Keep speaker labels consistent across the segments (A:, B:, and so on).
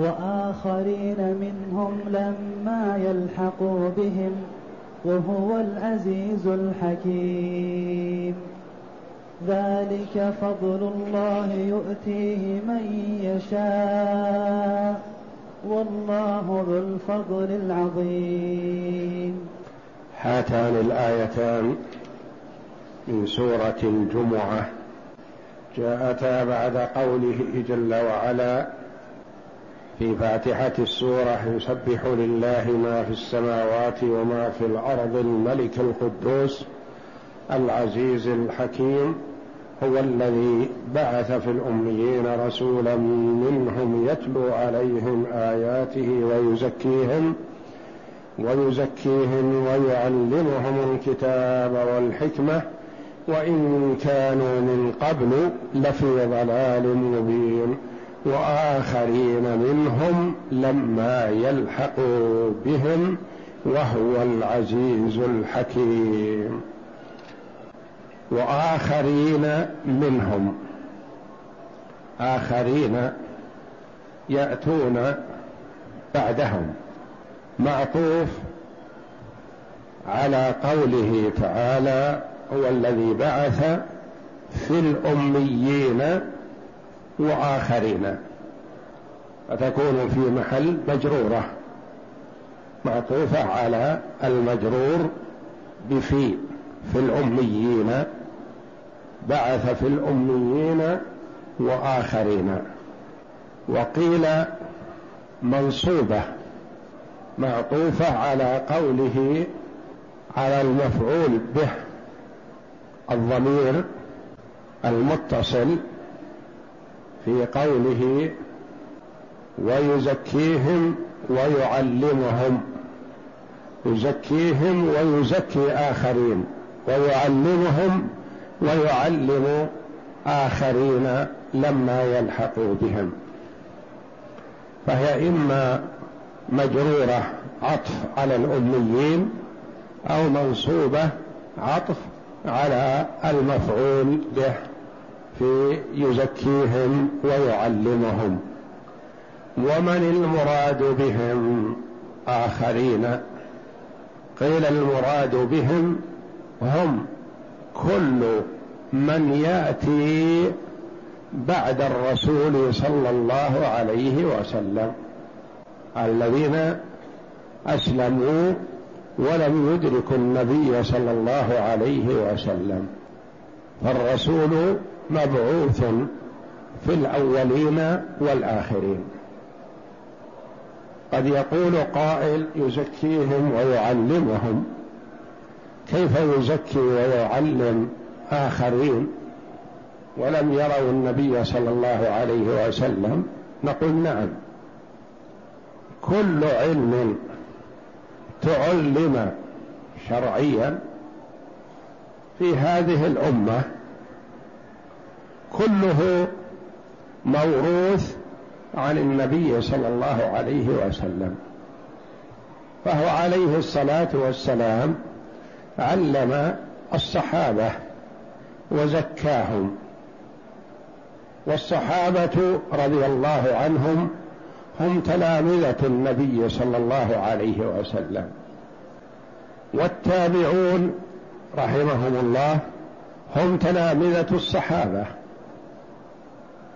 A: وآخرين منهم لما يلحقوا بهم وهو العزيز الحكيم. ذلك فضل الله يؤتيه من يشاء والله ذو الفضل العظيم.
B: هاتان الآيتان من سورة الجمعة. جاءتا بعد قوله جل وعلا في فاتحة السورة يسبح لله ما في السماوات وما في الأرض الملك القدوس العزيز الحكيم هو الذي بعث في الأميين رسولا منهم يتلو عليهم آياته ويزكيهم ويزكيهم ويعلمهم الكتاب والحكمة وإن كانوا من قبل لفي ضلال مبين وآخرين منهم لما يلحقوا بهم وهو العزيز الحكيم. وآخرين منهم آخرين يأتون بعدهم. معطوف على قوله تعالى هو الذي بعث في الأميين وآخرين. فتكون في محل مجرورة معطوفة على المجرور بفي في الأميين. بعث في الأميين وآخرين. وقيل منصوبة معطوفة على قوله على المفعول به الضمير المتصل في قوله ويزكيهم ويعلمهم يزكيهم ويزكي آخرين ويعلمهم ويعلم آخرين لما يلحقوا بهم. فهي إما مجرورة عطف على الأميين أو منصوبة عطف على المفعول به. في يزكيهم ويعلمهم. ومن المراد بهم؟ آخرين. قيل المراد بهم هم كل من يأتي بعد الرسول صلى الله عليه وسلم. الذين أسلموا ولم يدركوا النبي صلى الله عليه وسلم. فالرسول مبعوث في الأولين والآخرين. قد يقول قائل يزكيهم ويعلمهم. كيف يزكي ويعلم آخرين؟ ولم يروا النبي صلى الله عليه وسلم. نقول نعم. كل علم تعلم شرعيا في هذه الأمة كله موروث عن النبي صلى الله عليه وسلم. فهو عليه الصلاة والسلام علم الصحابة وزكاهم. والصحابة رضي الله عنهم هم تلامذة النبي صلى الله عليه وسلم. والتابعون رحمهم الله هم تلامذة الصحابة.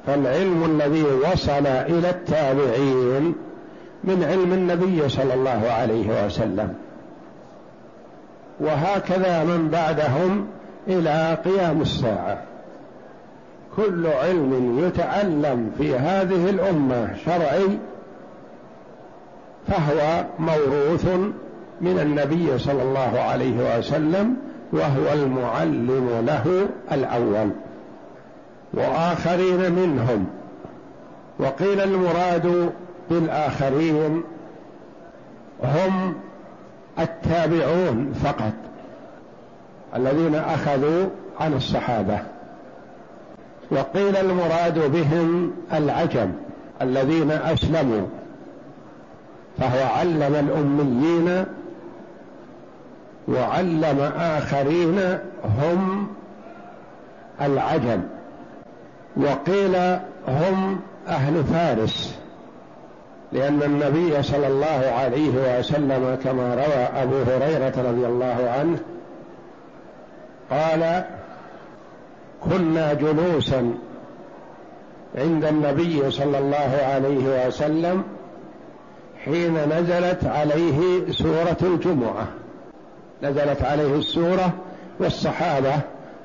B: فالعلم الذي وصل إلى التابعين من علم النبي صلى الله عليه وسلم. وهكذا من بعدهم إلى قيام الساعة. كل علم يتعلم في هذه الأمة شرعي فهو موروث من النبي صلى الله عليه وسلم وهو المعلم له الأول. وآخرين منهم. وقيل المراد بالآخرين هم التابعون فقط الذين أخذوا عن الصحابة. وقيل المراد بهم العجم الذين أسلموا فهو علم الأميين وعلم آخرين هم العجم. وقيل هم أهل فارس لأن النبي صلى الله عليه وسلم كما روى أبو هريرة رضي الله عنه قال كنا جلوسا عند النبي صلى الله عليه وسلم حين نزلت عليه سورة الجمعة. نزلت عليه السورة والصحابة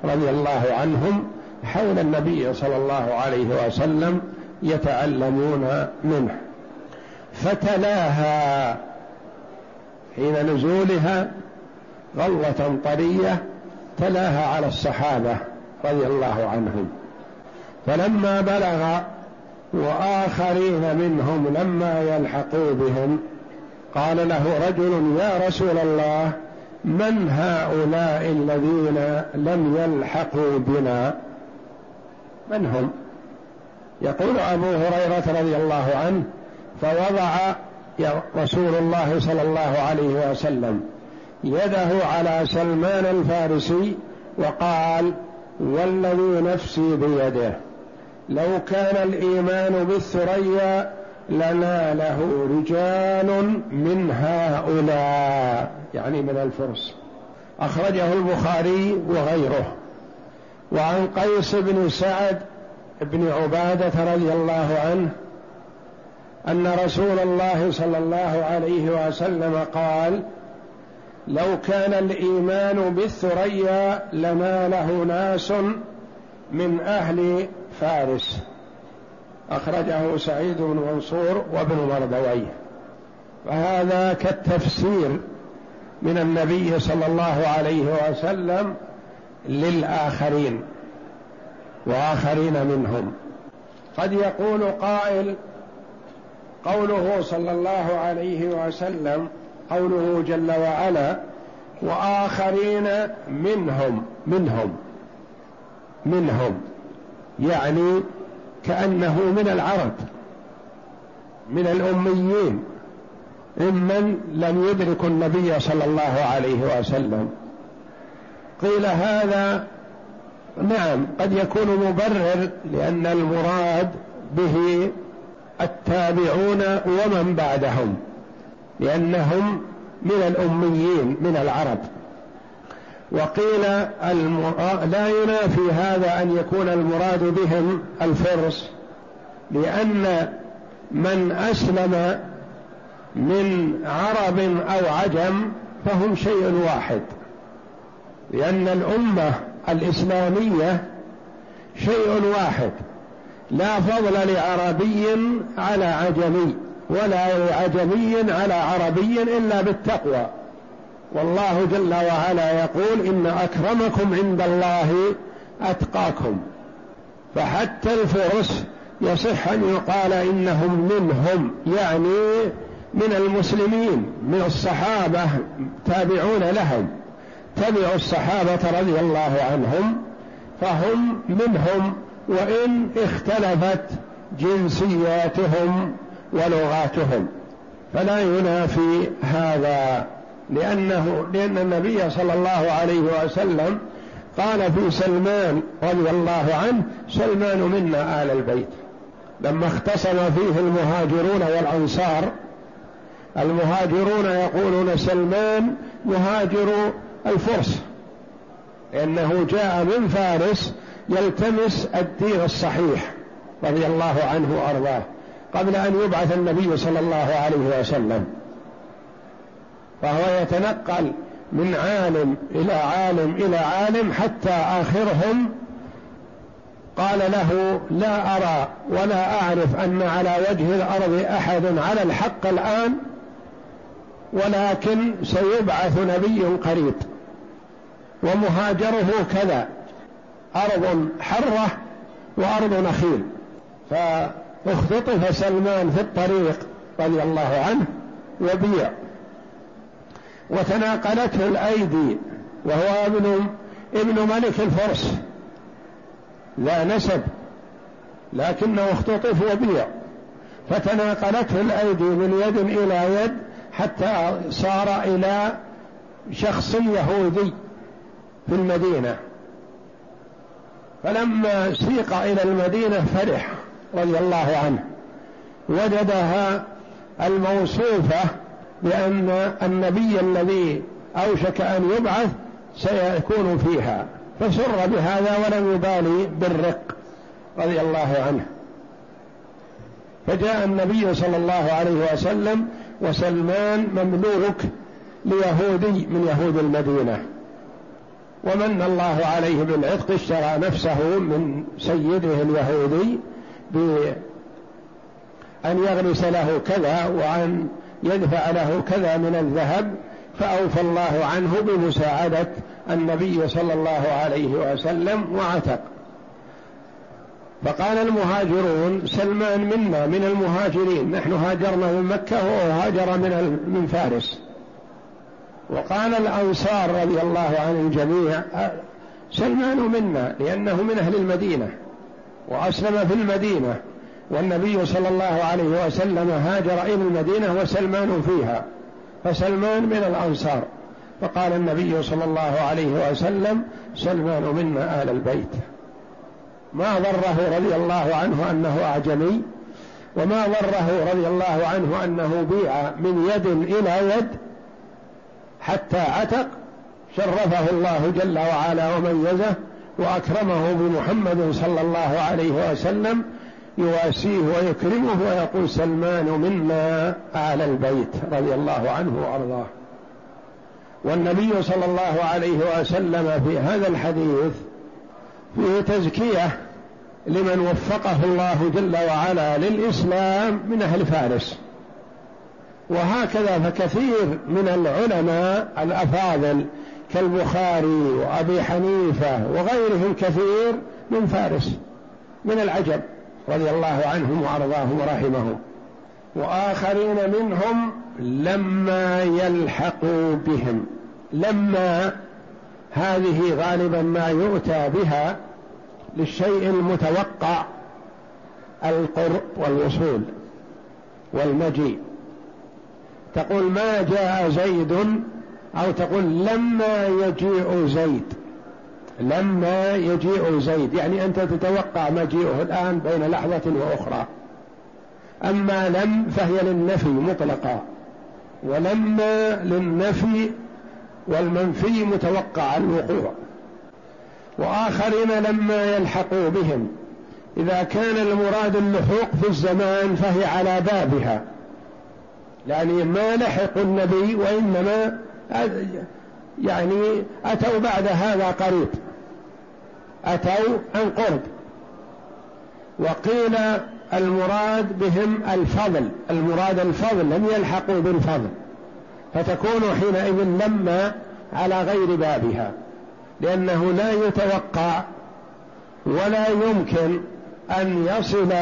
B: رضي الله عنهم حول النبي صلى الله عليه وسلم يتعلمون منه. فتلاها حين نزولها غلة طرية تلاها على الصحابة رضي الله عنهم. فلما بلغ وآخرين منهم لما يلحقوا بهم قال له رجل يا رسول الله من هؤلاء الذين لم يلحقوا بنا؟ من هم؟ يقول أبو هريرة رضي الله عنه فوضع رسول الله صلى الله عليه وسلم يده على سلمان الفارسي وقال والذي نفسي بيده لو كان الإيمان بالثريا لناله رجال من هؤلاء يعني من الفرس. أخرجه البخاري وغيره. وعن قيس بن سعد بن عبادة رضي الله عنه أن رسول الله صلى الله عليه وسلم قال لو كان الإيمان بالثريا لناله ناس من أهل فارس أخرجه سعيد بن منصور وابن مردويه. فهذا كالتفسير من النبي صلى الله عليه وسلم للآخرين وآخرين منهم. قد يقول قائل قوله صلى الله عليه وسلم قوله جل وعلا وآخرين منهم منهم منهم يعني كأنه من العرب من الأميين ممن لم يدركوا النبي صلى الله عليه وسلم. قيل هذا نعم قد يكون مبرر لأن المراد به التابعون ومن بعدهم لأنهم من الأميين من العرب. وقيل لا ينافي هذا أن يكون المراد بهم الفرس لأن من أسلم من عرب أو عجم فهم شيء واحد. لأن الأمة الإسلامية شيء واحد لا فضل لعربي على عجمي ولا لعجمي على عربي إلا بالتقوى. والله جل وعلا يقول إن أكرمكم عند الله أتقاكم. فحتى الفرس يصح أن يقال إنهم منهم يعني من المسلمين من الصحابة تابعون لهم. تبعوا الصحابة رضي الله عنهم فهم منهم وإن اختلفت جنسياتهم ولغاتهم. فلا ينافي هذا لأنه لأن النبي صلى الله عليه وسلم قال في سلمان رضي الله عنه سلمان منا آل البيت. لما اختصم فيه المهاجرون والأنصار المهاجرون يقولون سلمان مهاجر الفرس. لأنه جاء من فارس يلتمس الدين الصحيح رضي الله عنه وأرضاه قبل أن يبعث النبي صلى الله عليه وسلم. فهو يتنقل من عالم إلى عالم إلى عالم حتى آخرهم قال له لا أرى ولا أعرف أن على وجه الأرض أحد على الحق الآن ولكن سيبعث نبي قريب. ومهاجره كذا. أرض حرة وأرض نخيل. فاختطف سلمان في الطريق رضي الله عنه وبيع. وتناقلته الأيدي وهو ابن ابن ملك الفرس. لا نسب لكنه اختطف وبيع. فتناقلته الأيدي من يد إلى يد حتى صار إلى شخص يهودي. في المدينة. فلما سيق إلى المدينة فرح رضي الله عنه. وجدها الموصوفة بأن النبي الذي أوشك أن يبعث سيكون فيها. فسر بهذا ولم يبالي بالرق رضي الله عنه. فجاء النبي صلى الله عليه وسلم وسلمان مملوك ليهودي من يهود المدينة. ومن الله عليه بالعتق اشترى نفسه من سيده اليهودي بأن يغرس له كذا وأن يدفع له كذا من الذهب فأوفى الله عنه بمساعدة النبي صلى الله عليه وسلم وعتق. فقال المهاجرون سلمان منا من المهاجرين نحن هاجرنا من مكة وهو هاجر من من فارس. وقال الأنصار رضي الله عن الجميع سلمان منا لأنه من أهل المدينة وأسلم في المدينة والنبي صلى الله عليه وسلم هاجر إلى المدينة وسلمان فيها فسلمان من الأنصار. فقال النبي صلى الله عليه وسلم سلمان منا آل البيت. ما ضره رضي الله عنه أنه أعجمي وما ضره رضي الله عنه أنه بيع من يد إلى يد حتى عتق شرفه الله جل وعلا وميزه وأكرمه بمحمد صلى الله عليه وسلم يواسيه ويكرمه ويقول سلمان منا اعلى البيت رضي الله عنه وأرضاه. والنبي صلى الله عليه وسلم في هذا الحديث فيه تزكية لمن وفقه الله جل وعلا للإسلام من أهل فارس. وهكذا فكثير من العلماء الأفاضل كالبخاري وأبي حنيفة وغيرهم كثير من فارس من العجب رضي الله عنهم وأرضاهم ورحمهم. وآخرين منهم لما يلحقوا بهم لما هذه غالبا ما يؤتى بها للشيء المتوقع القرب والوصول والمجيء. تقول ما جاء زيد أو تقول لما يجيء زيد. لما يجيء زيد. يعني أنت تتوقع مجيئه الآن بين لحظة وأخرى. أما لم فهي للنفي مطلقا ولما للنفي والمنفي متوقع الوقوع. وآخرين لما يلحقوا بهم. إذا كان المراد اللحوق في الزمان فهي على بابها. يعني ما لحقوا النبي وإنما يعني أتوا بعد هذا قريب. أتوا عن قرب. وقيل المراد بهم الفضل المراد الفضل لم يلحقوا بالفضل. فتكون حينئذ لما على غير بابها لأنه لا يتوقع ولا يمكن أن يصل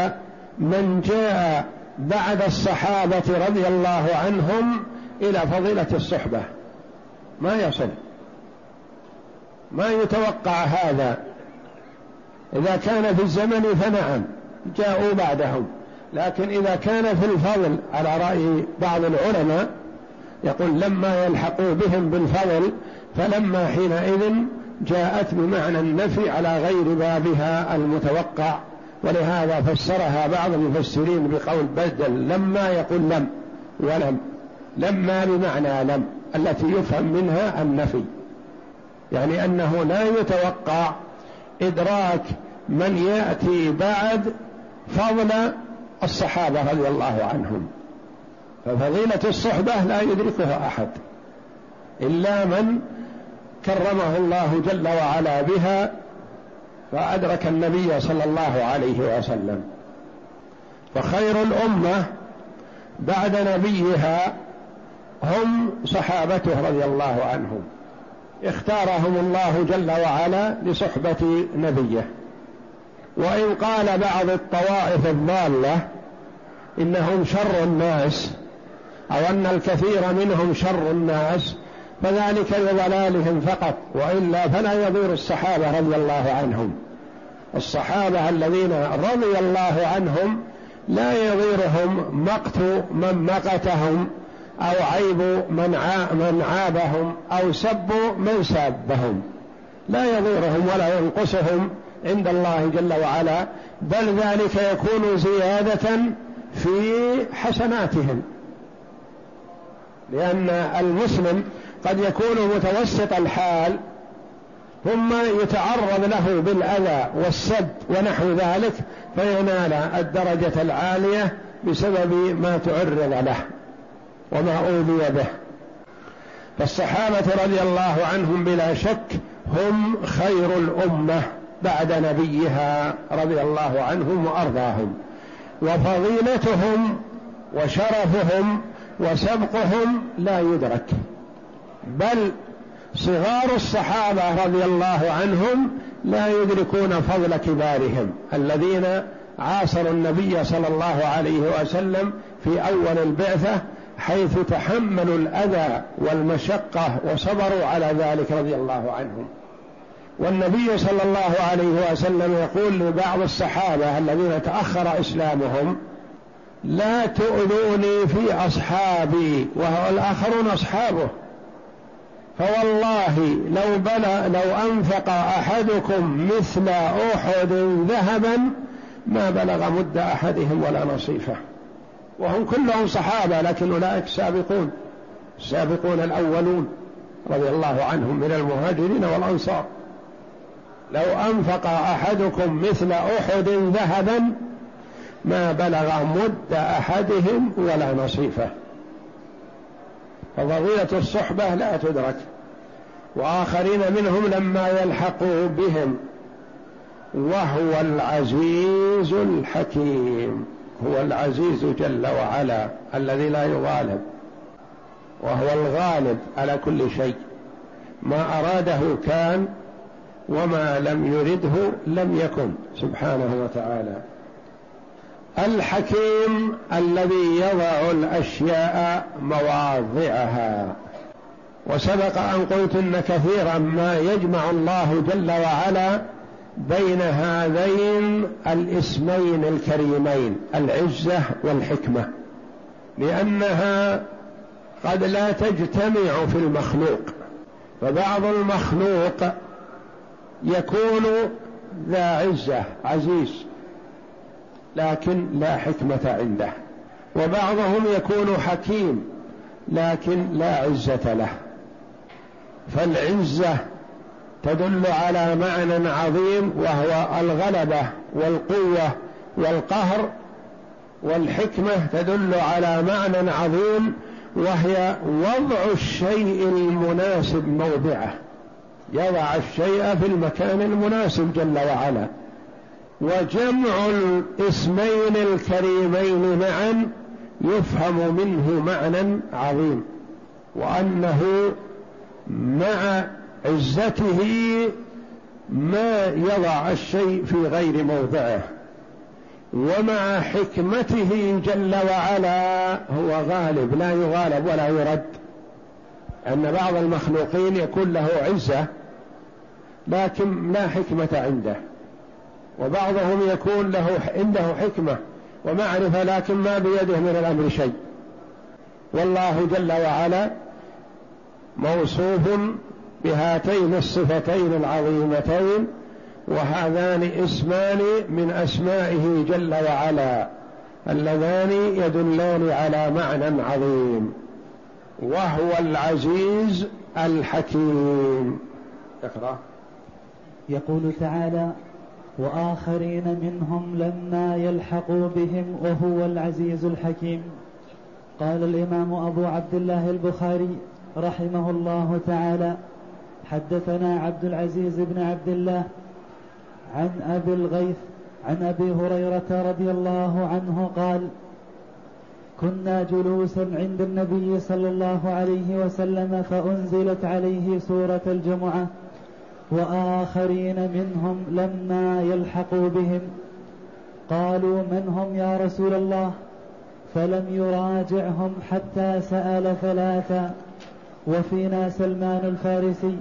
B: من جاء بعد الصحابة رضي الله عنهم إلى فضيلة الصحبة. ما يصل. ما يتوقع هذا. إذا كان في الزمن فنعم جاءوا بعدهم. لكن إذا كان في الفضل على رأي بعض العلماء يقول لما يلحقوا بهم بالفضل فلما حينئذ جاءت بمعنى النفي على غير بابها المتوقع. ولهذا فسرها بعض المفسرين بقول بدل لما يقول لم ولم لما بمعنى لم التي يفهم منها النفي. يعني أنه لا يتوقع إدراك من يأتي بعد فضل الصحابة رضي الله عنهم. ففضيلة الصحبة لا يدركها أحد إلا من كرمه الله جل وعلا بها فأدرك النبي صلى الله عليه وسلم. فخير الأمة بعد نبيها هم صحابته رضي الله عنهم. اختارهم الله جل وعلا لصحبة نبيه. وإن قال بعض الطوائف الضالة إنهم شر الناس أو أن الكثير منهم شر الناس فذلك لضلالهم فقط وإلا فلا يضير الصحابة رضي الله عنهم. الصحابة الذين رضي الله عنهم لا يضيرهم مقت من مقتهم أو عيب من من عابهم أو سب من سابهم. لا يضيرهم ولا ينقصهم عند الله جل وعلا بل ذلك يكون زيادة في حسناتهم. لأن المسلم قد يكون متوسط الحال ثم يتعرض له بالأذى والسب ونحو ذلك فينال الدرجة العالية بسبب ما تعرض له وما أوذي به. فالصحابة رضي الله عنهم بلا شك هم خير الأمة بعد نبيها رضي الله عنهم وأرضاهم. وفضيلتهم وشرفهم وسبقهم لا يدرك. بل صغار الصحابة رضي الله عنهم لا يدركون فضل كبارهم الذين عاصروا النبي صلى الله عليه وسلم في أول البعثة حيث تحملوا الأذى والمشقة وصبروا على ذلك رضي الله عنهم. والنبي صلى الله عليه وسلم يقول لبعض الصحابة الذين تأخر إسلامهم لا تؤذوني في أصحابي وهو الآخرون أصحابه. فوالله لو بلى لو أنفق أحدكم مثل أحد ذهبا ما بلغ مد أحدهم ولا نصيفه. وهم كلهم صحابة لكن أولئك سابقون السابقون الأولون رضي الله عنهم من المهاجرين والأنصار. لو أنفق أحدكم مثل أحد ذهبا ما بلغ مد أحدهم ولا نصيفه. ففضيله الصحبة لا تدرك وآخرين منهم لما يلحقوا بهم وهو العزيز الحكيم هو العزيز جل وعلا الذي لا يغالب وهو الغالب على كل شيء ما أراده كان وما لم يرده لم يكن سبحانه وتعالى. الحكيم الذي يضع الأشياء مواضعها. وسبق أن قلت إن كثيرا ما يجمع الله جل وعلا بين هذين الاسمين الكريمين العزة والحكمة. لأنها قد لا تجتمع في المخلوق. فبعض المخلوق يكون ذا عزة عزيز. لكن لا حكمة عنده. وبعضهم يكون حكيم لكن لا عزة له. فالعزة تدل على معنى عظيم وهو الغلبة والقوة والقهر. والحكمة تدل على معنى عظيم وهي وضع الشيء المناسب موضعه. يضع الشيء في المكان المناسب جل وعلا. وجمع الاسمين الكريمين معا يفهم منه معنى عظيم وأنه مع عزته ما يضع الشيء في غير موضعه ومع حكمته جل وعلا هو غالب لا يغالب ولا يرد. أن بعض المخلوقين يكون له عزة لكن لا حكمة عنده. وبعضهم يكون له عنده حكمة ومعرفة لكن ما بيده من الأمر شيء. والله جل وعلا موصوف بهاتين الصفتين العظيمتين وهذان اسمان من أسمائه جل وعلا اللذان يدلان على معنى عظيم وهو العزيز الحكيم. اقرأ.
A: يقول تعالى وآخرين منهم لما يلحقوا بهم وهو العزيز الحكيم. قال الإمام أبو عبد الله البخاري رحمه الله تعالى حدثنا عبد العزيز بن عبد الله عن أبي الغيث عن أبي هريرة رضي الله عنه قال كنا جلوسا عند النبي صلى الله عليه وسلم فأنزلت عليه سورة الجمعة وآخرين منهم لما يلحقوا بهم قالوا من هم يا رسول الله؟ فلم يراجعهم حتى سأل ثلاثا وفينا سلمان الفارسي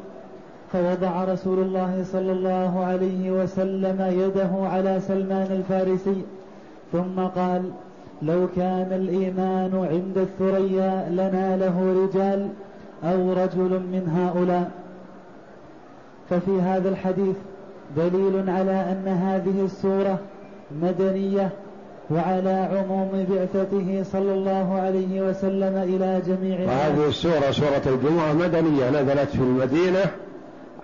A: فوضع رسول الله صلى الله عليه وسلم يده على سلمان الفارسي ثم قال لو كان الإيمان عند الثريا لناله رجال أو رجل من هؤلاء. ففي هذا الحديث دليل على أن هذه السورة مدنية وعلى عموم بعثته صلى الله عليه وسلم إلى جميع الناس.
B: وهذه السورة سورة الجمعة مدنية نزلت في المدينة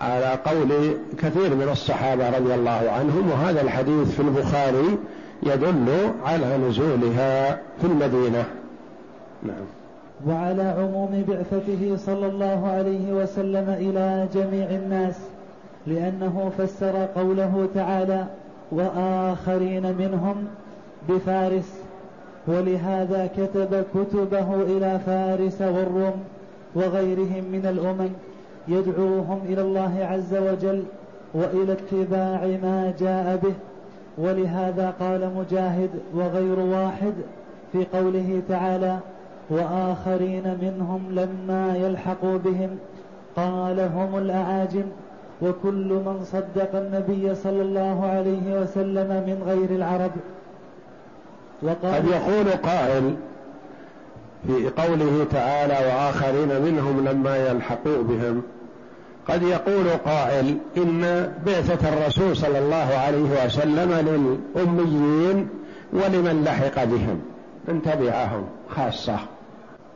B: على قول كثير من الصحابة رضي الله عنهم وهذا الحديث في البخاري يدل على نزولها في المدينة.
A: نعم. وعلى عموم بعثته صلى الله عليه وسلم إلى جميع الناس. لأنه فسر قوله تعالى وآخرين منهم بفارس ولهذا كتب كتبه إلى فارس والروم وغيرهم من الأمم يدعوهم إلى الله عز وجل وإلى اتباع ما جاء به. ولهذا قال مجاهد وغير واحد في قوله تعالى وآخرين منهم لما يلحقوا بهم قال هم الأعاجم. وكل من صدق النبي صلى الله عليه وسلم من غير العرب.
B: وقال قد يقول قائل في قوله تعالى وآخرين منهم لما يلحقوا بهم قد يقول قائل إن بعثة الرسول صلى الله عليه وسلم للأميين ولمن لحق بهم من تبعهم خاصة.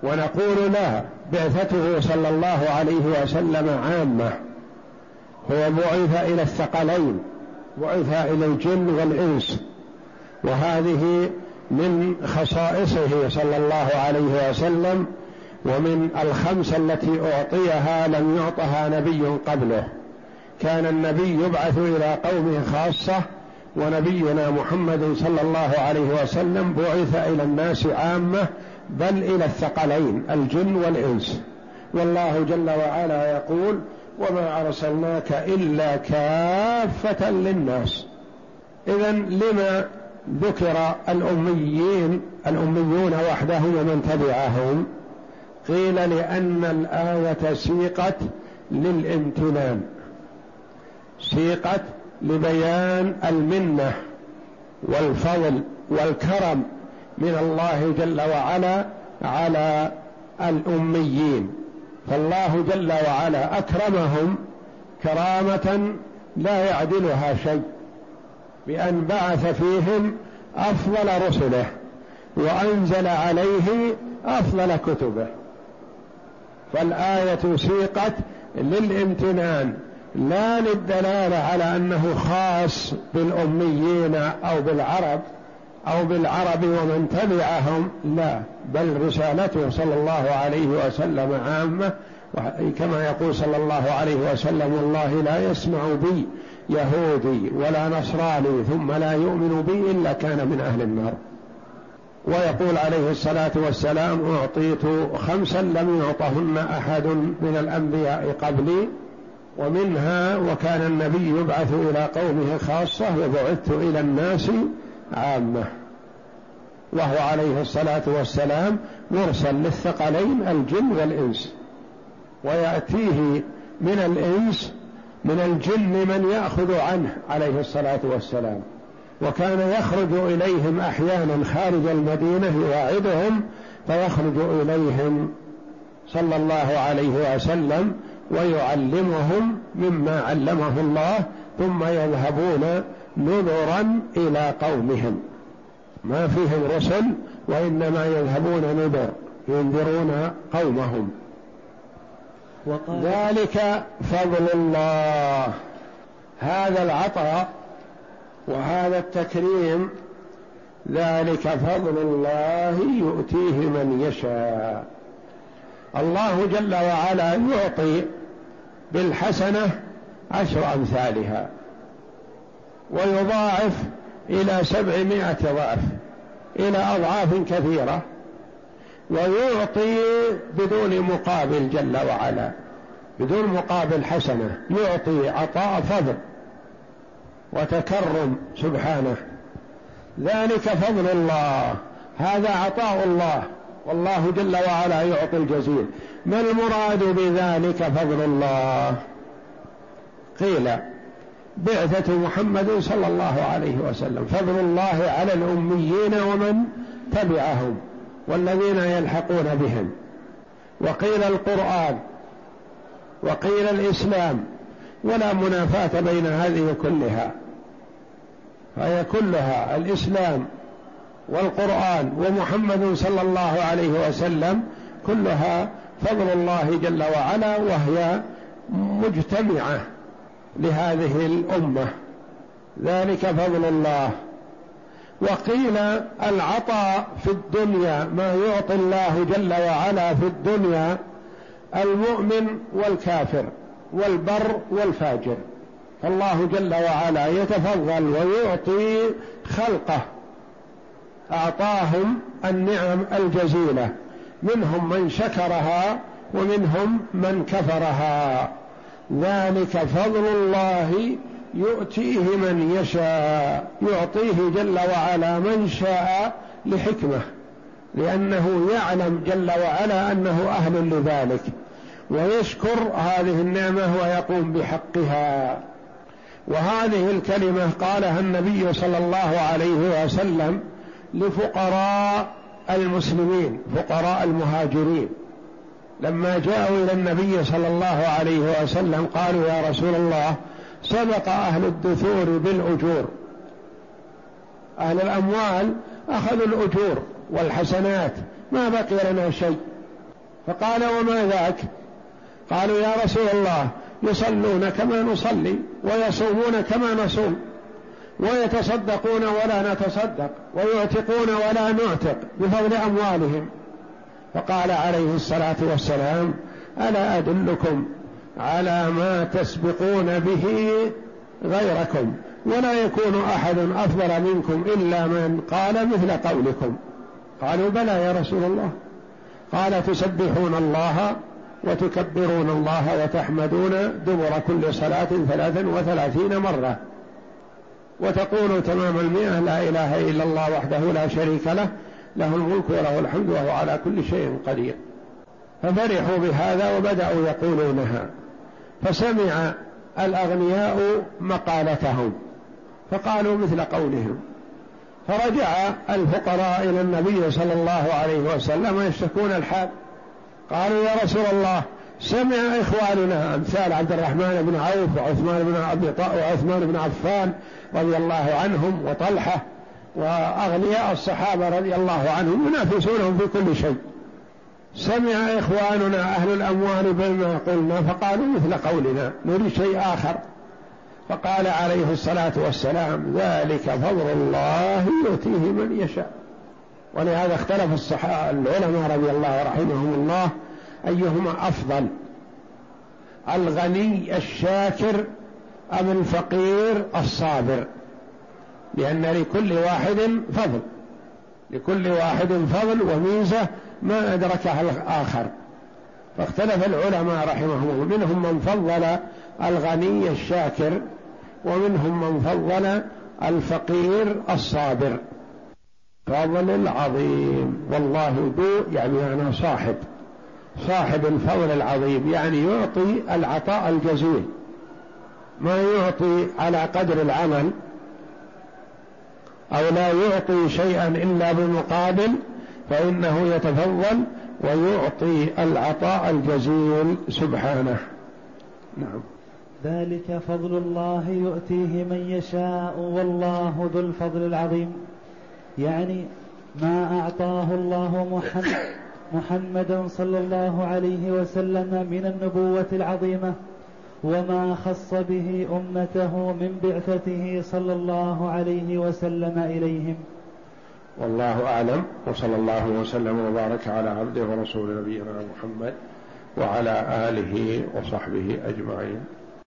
B: ونقول لا بعثته صلى الله عليه وسلم عامة. هو بعث إلى الثقلين بعث إلى الجن والإنس. وهذه من خصائصه صلى الله عليه وسلم ومن الخمس التي أعطيها لم يعطها نبي قبله. كان النبي يبعث إلى قومه خاصة ونبينا محمد صلى الله عليه وسلم بعث إلى الناس عامة بل إلى الثقلين الجن والإنس. والله جل وعلا يقول وما أرسلناك إلا كافة للناس. إذا لما ذكر الأميين الأميون وحدهم ومن تبعهم قيل لأن الآية سيقت للامتنان. سيقت لبيان المنة والفضل والكرم من الله جل وعلا على الأميين. فالله جل وعلا أكرمهم كرامة لا يعدلها شيء بأن بعث فيهم أفضل رسله وأنزل عليه أفضل كتبه. فالآية سيقت للامتنان لا للدلالة على أنه خاص بالأميين أو بالعرب. أو بالعرب ومن تبعهم لا بل رسالته صلى الله عليه وسلم عامة. كما يقول صلى الله عليه وسلم والله لا يسمع بي يهودي ولا نصراني ثم لا يؤمن بي إلا كان من أهل النار. ويقول عليه الصلاة والسلام أعطيت خمسا لم يعطهن أحد من الأنبياء قبلي ومنها وكان النبي يبعث إلى قومه خاصة وبعثت إلى الناس عامة. وهو عليه الصلاة والسلام مرسل للثقلين الجن والإنس. ويأتيه من الإنس من الجن من يأخذ عنه عليه الصلاة والسلام. وكان يخرج إليهم أحيانا خارج المدينة يواعدهم فيخرج إليهم صلى الله عليه وسلم ويعلمهم مما علمه الله ثم يذهبون نذرا إلى قومهم. ما فيهم رسل وإنما يذهبون نذر ينذرون قومهم. ذلك فضل الله. هذا العطاء وهذا التكريم ذلك فضل الله يؤتيه من يشاء. الله جل وعلا يعطي بالحسنة عشر أمثالها. ويضاعف إلى سبعمائة ضعف إلى أضعاف كثيرة. ويعطي بدون مقابل جل وعلا بدون مقابل حسنة يعطي عطاء فضل وتكرم سبحانه. ذلك فضل الله هذا عطاء الله. والله جل وعلا يعطي الجزيل. ما المراد بذلك فضل الله؟ قيل بعثة محمد صلى الله عليه وسلم فضل الله على الأميين ومن تبعهم والذين يلحقون بهم. وقيل القرآن وقيل الإسلام ولا منافاة بين هذه كلها. فهي كلها الإسلام والقرآن ومحمد صلى الله عليه وسلم كلها فضل الله جل وعلا وهي مجتمعة. لهذه الأمة. ذلك فضل الله. وقيل العطاء في الدنيا ما يعطي الله جل وعلا في الدنيا المؤمن والكافر والبر والفاجر. فالله جل وعلا يتفضل ويعطي خلقه. أعطاهم النعم الجزيلة. منهم من شكرها ومنهم من كفرها. ذلك فضل الله يؤتيه من يشاء يعطيه جل وعلا من شاء لحكمة لأنه يعلم جل وعلا أنه أهل لذلك ويشكر هذه النعمة ويقوم بحقها. وهذه الكلمة قالها النبي صلى الله عليه وسلم لفقراء المسلمين فقراء المهاجرين. لما جاءوا إلى النبي صلى الله عليه وسلم قالوا يا رسول الله سبق أهل الدثور بالأجور. أهل الأموال أخذوا الأجور والحسنات ما بقي لنا شيء. فقال وما ذاك؟ قالوا يا رسول الله يصلون كما نصلي ويصومون كما نصوم ويتصدقون ولا نتصدق ويعتقون ولا نعتق بفضل أموالهم. فقال عليه الصلاة والسلام ألا أدلكم على ما تسبقون به غيركم ولا يكون أحد أفضل منكم إلا من قال مثل قولكم. قالوا بلى يا رسول الله. قال تسبحون الله وتكبرون الله وتحمدون دبر كل صلاة ثلاثا وثلاثين مرة. وتقول تمام المئة لا إله إلا الله وحده لا شريك له له الملك وله الحمد وهو على كل شيء قدير. ففرحوا بهذا وبدأوا يقولونها. فسمع الأغنياء مقالتهم. فقالوا مثل قولهم. فرجع الفقراء إلى النبي صلى الله عليه وسلم يشتكون الحال. قالوا يا رسول الله سمع إخواننا أمثال عبد الرحمن بن عوف وعثمان بن أبي وعثمان بن عفان رضي الله عنهم وطلحة وأغنياء الصحابة رضي الله عنهم ينافسونهم في كل شيء. سمع إخواننا أهل الأموال بما قلنا فقالوا مثل قولنا نريد شيء آخر. فقال عليه الصلاة والسلام ذلك فضل الله يؤتيه من يشاء. ولهذا اختلف الصحابة العلماء رضي الله رحمهم الله أيهما أفضل الغني الشاكر أم الفقير الصابر؟ لأن لكل واحد فضل. لكل واحد فضل وميزة ما أدركها الآخر. فاختلف العلماء رحمهم منهم من فضل الغني الشاكر ومنهم من فضل الفقير الصابر. فضل العظيم. والله ذو يعني أنا صاحب. صاحب الفضل العظيم. يعني يعطي العطاء الجزيل. ما يعطي على قدر العمل. أو لا يعطي شيئا إلا بمقابل فإنه يتفضل ويعطي العطاء الجزيل سبحانه. نعم.
A: ذلك فضل الله يؤتيه من يشاء والله ذو الفضل العظيم. يعني ما أعطاه الله محمد محمدا صلى الله عليه وسلم من النبوة العظيمة وما خص به أمته من بعثته صلى الله عليه وسلم إليهم.
B: والله أعلم وصلى الله وسلم وبارك على عبده ورسول نبينا محمد وعلى آله وصحبه أجمعين.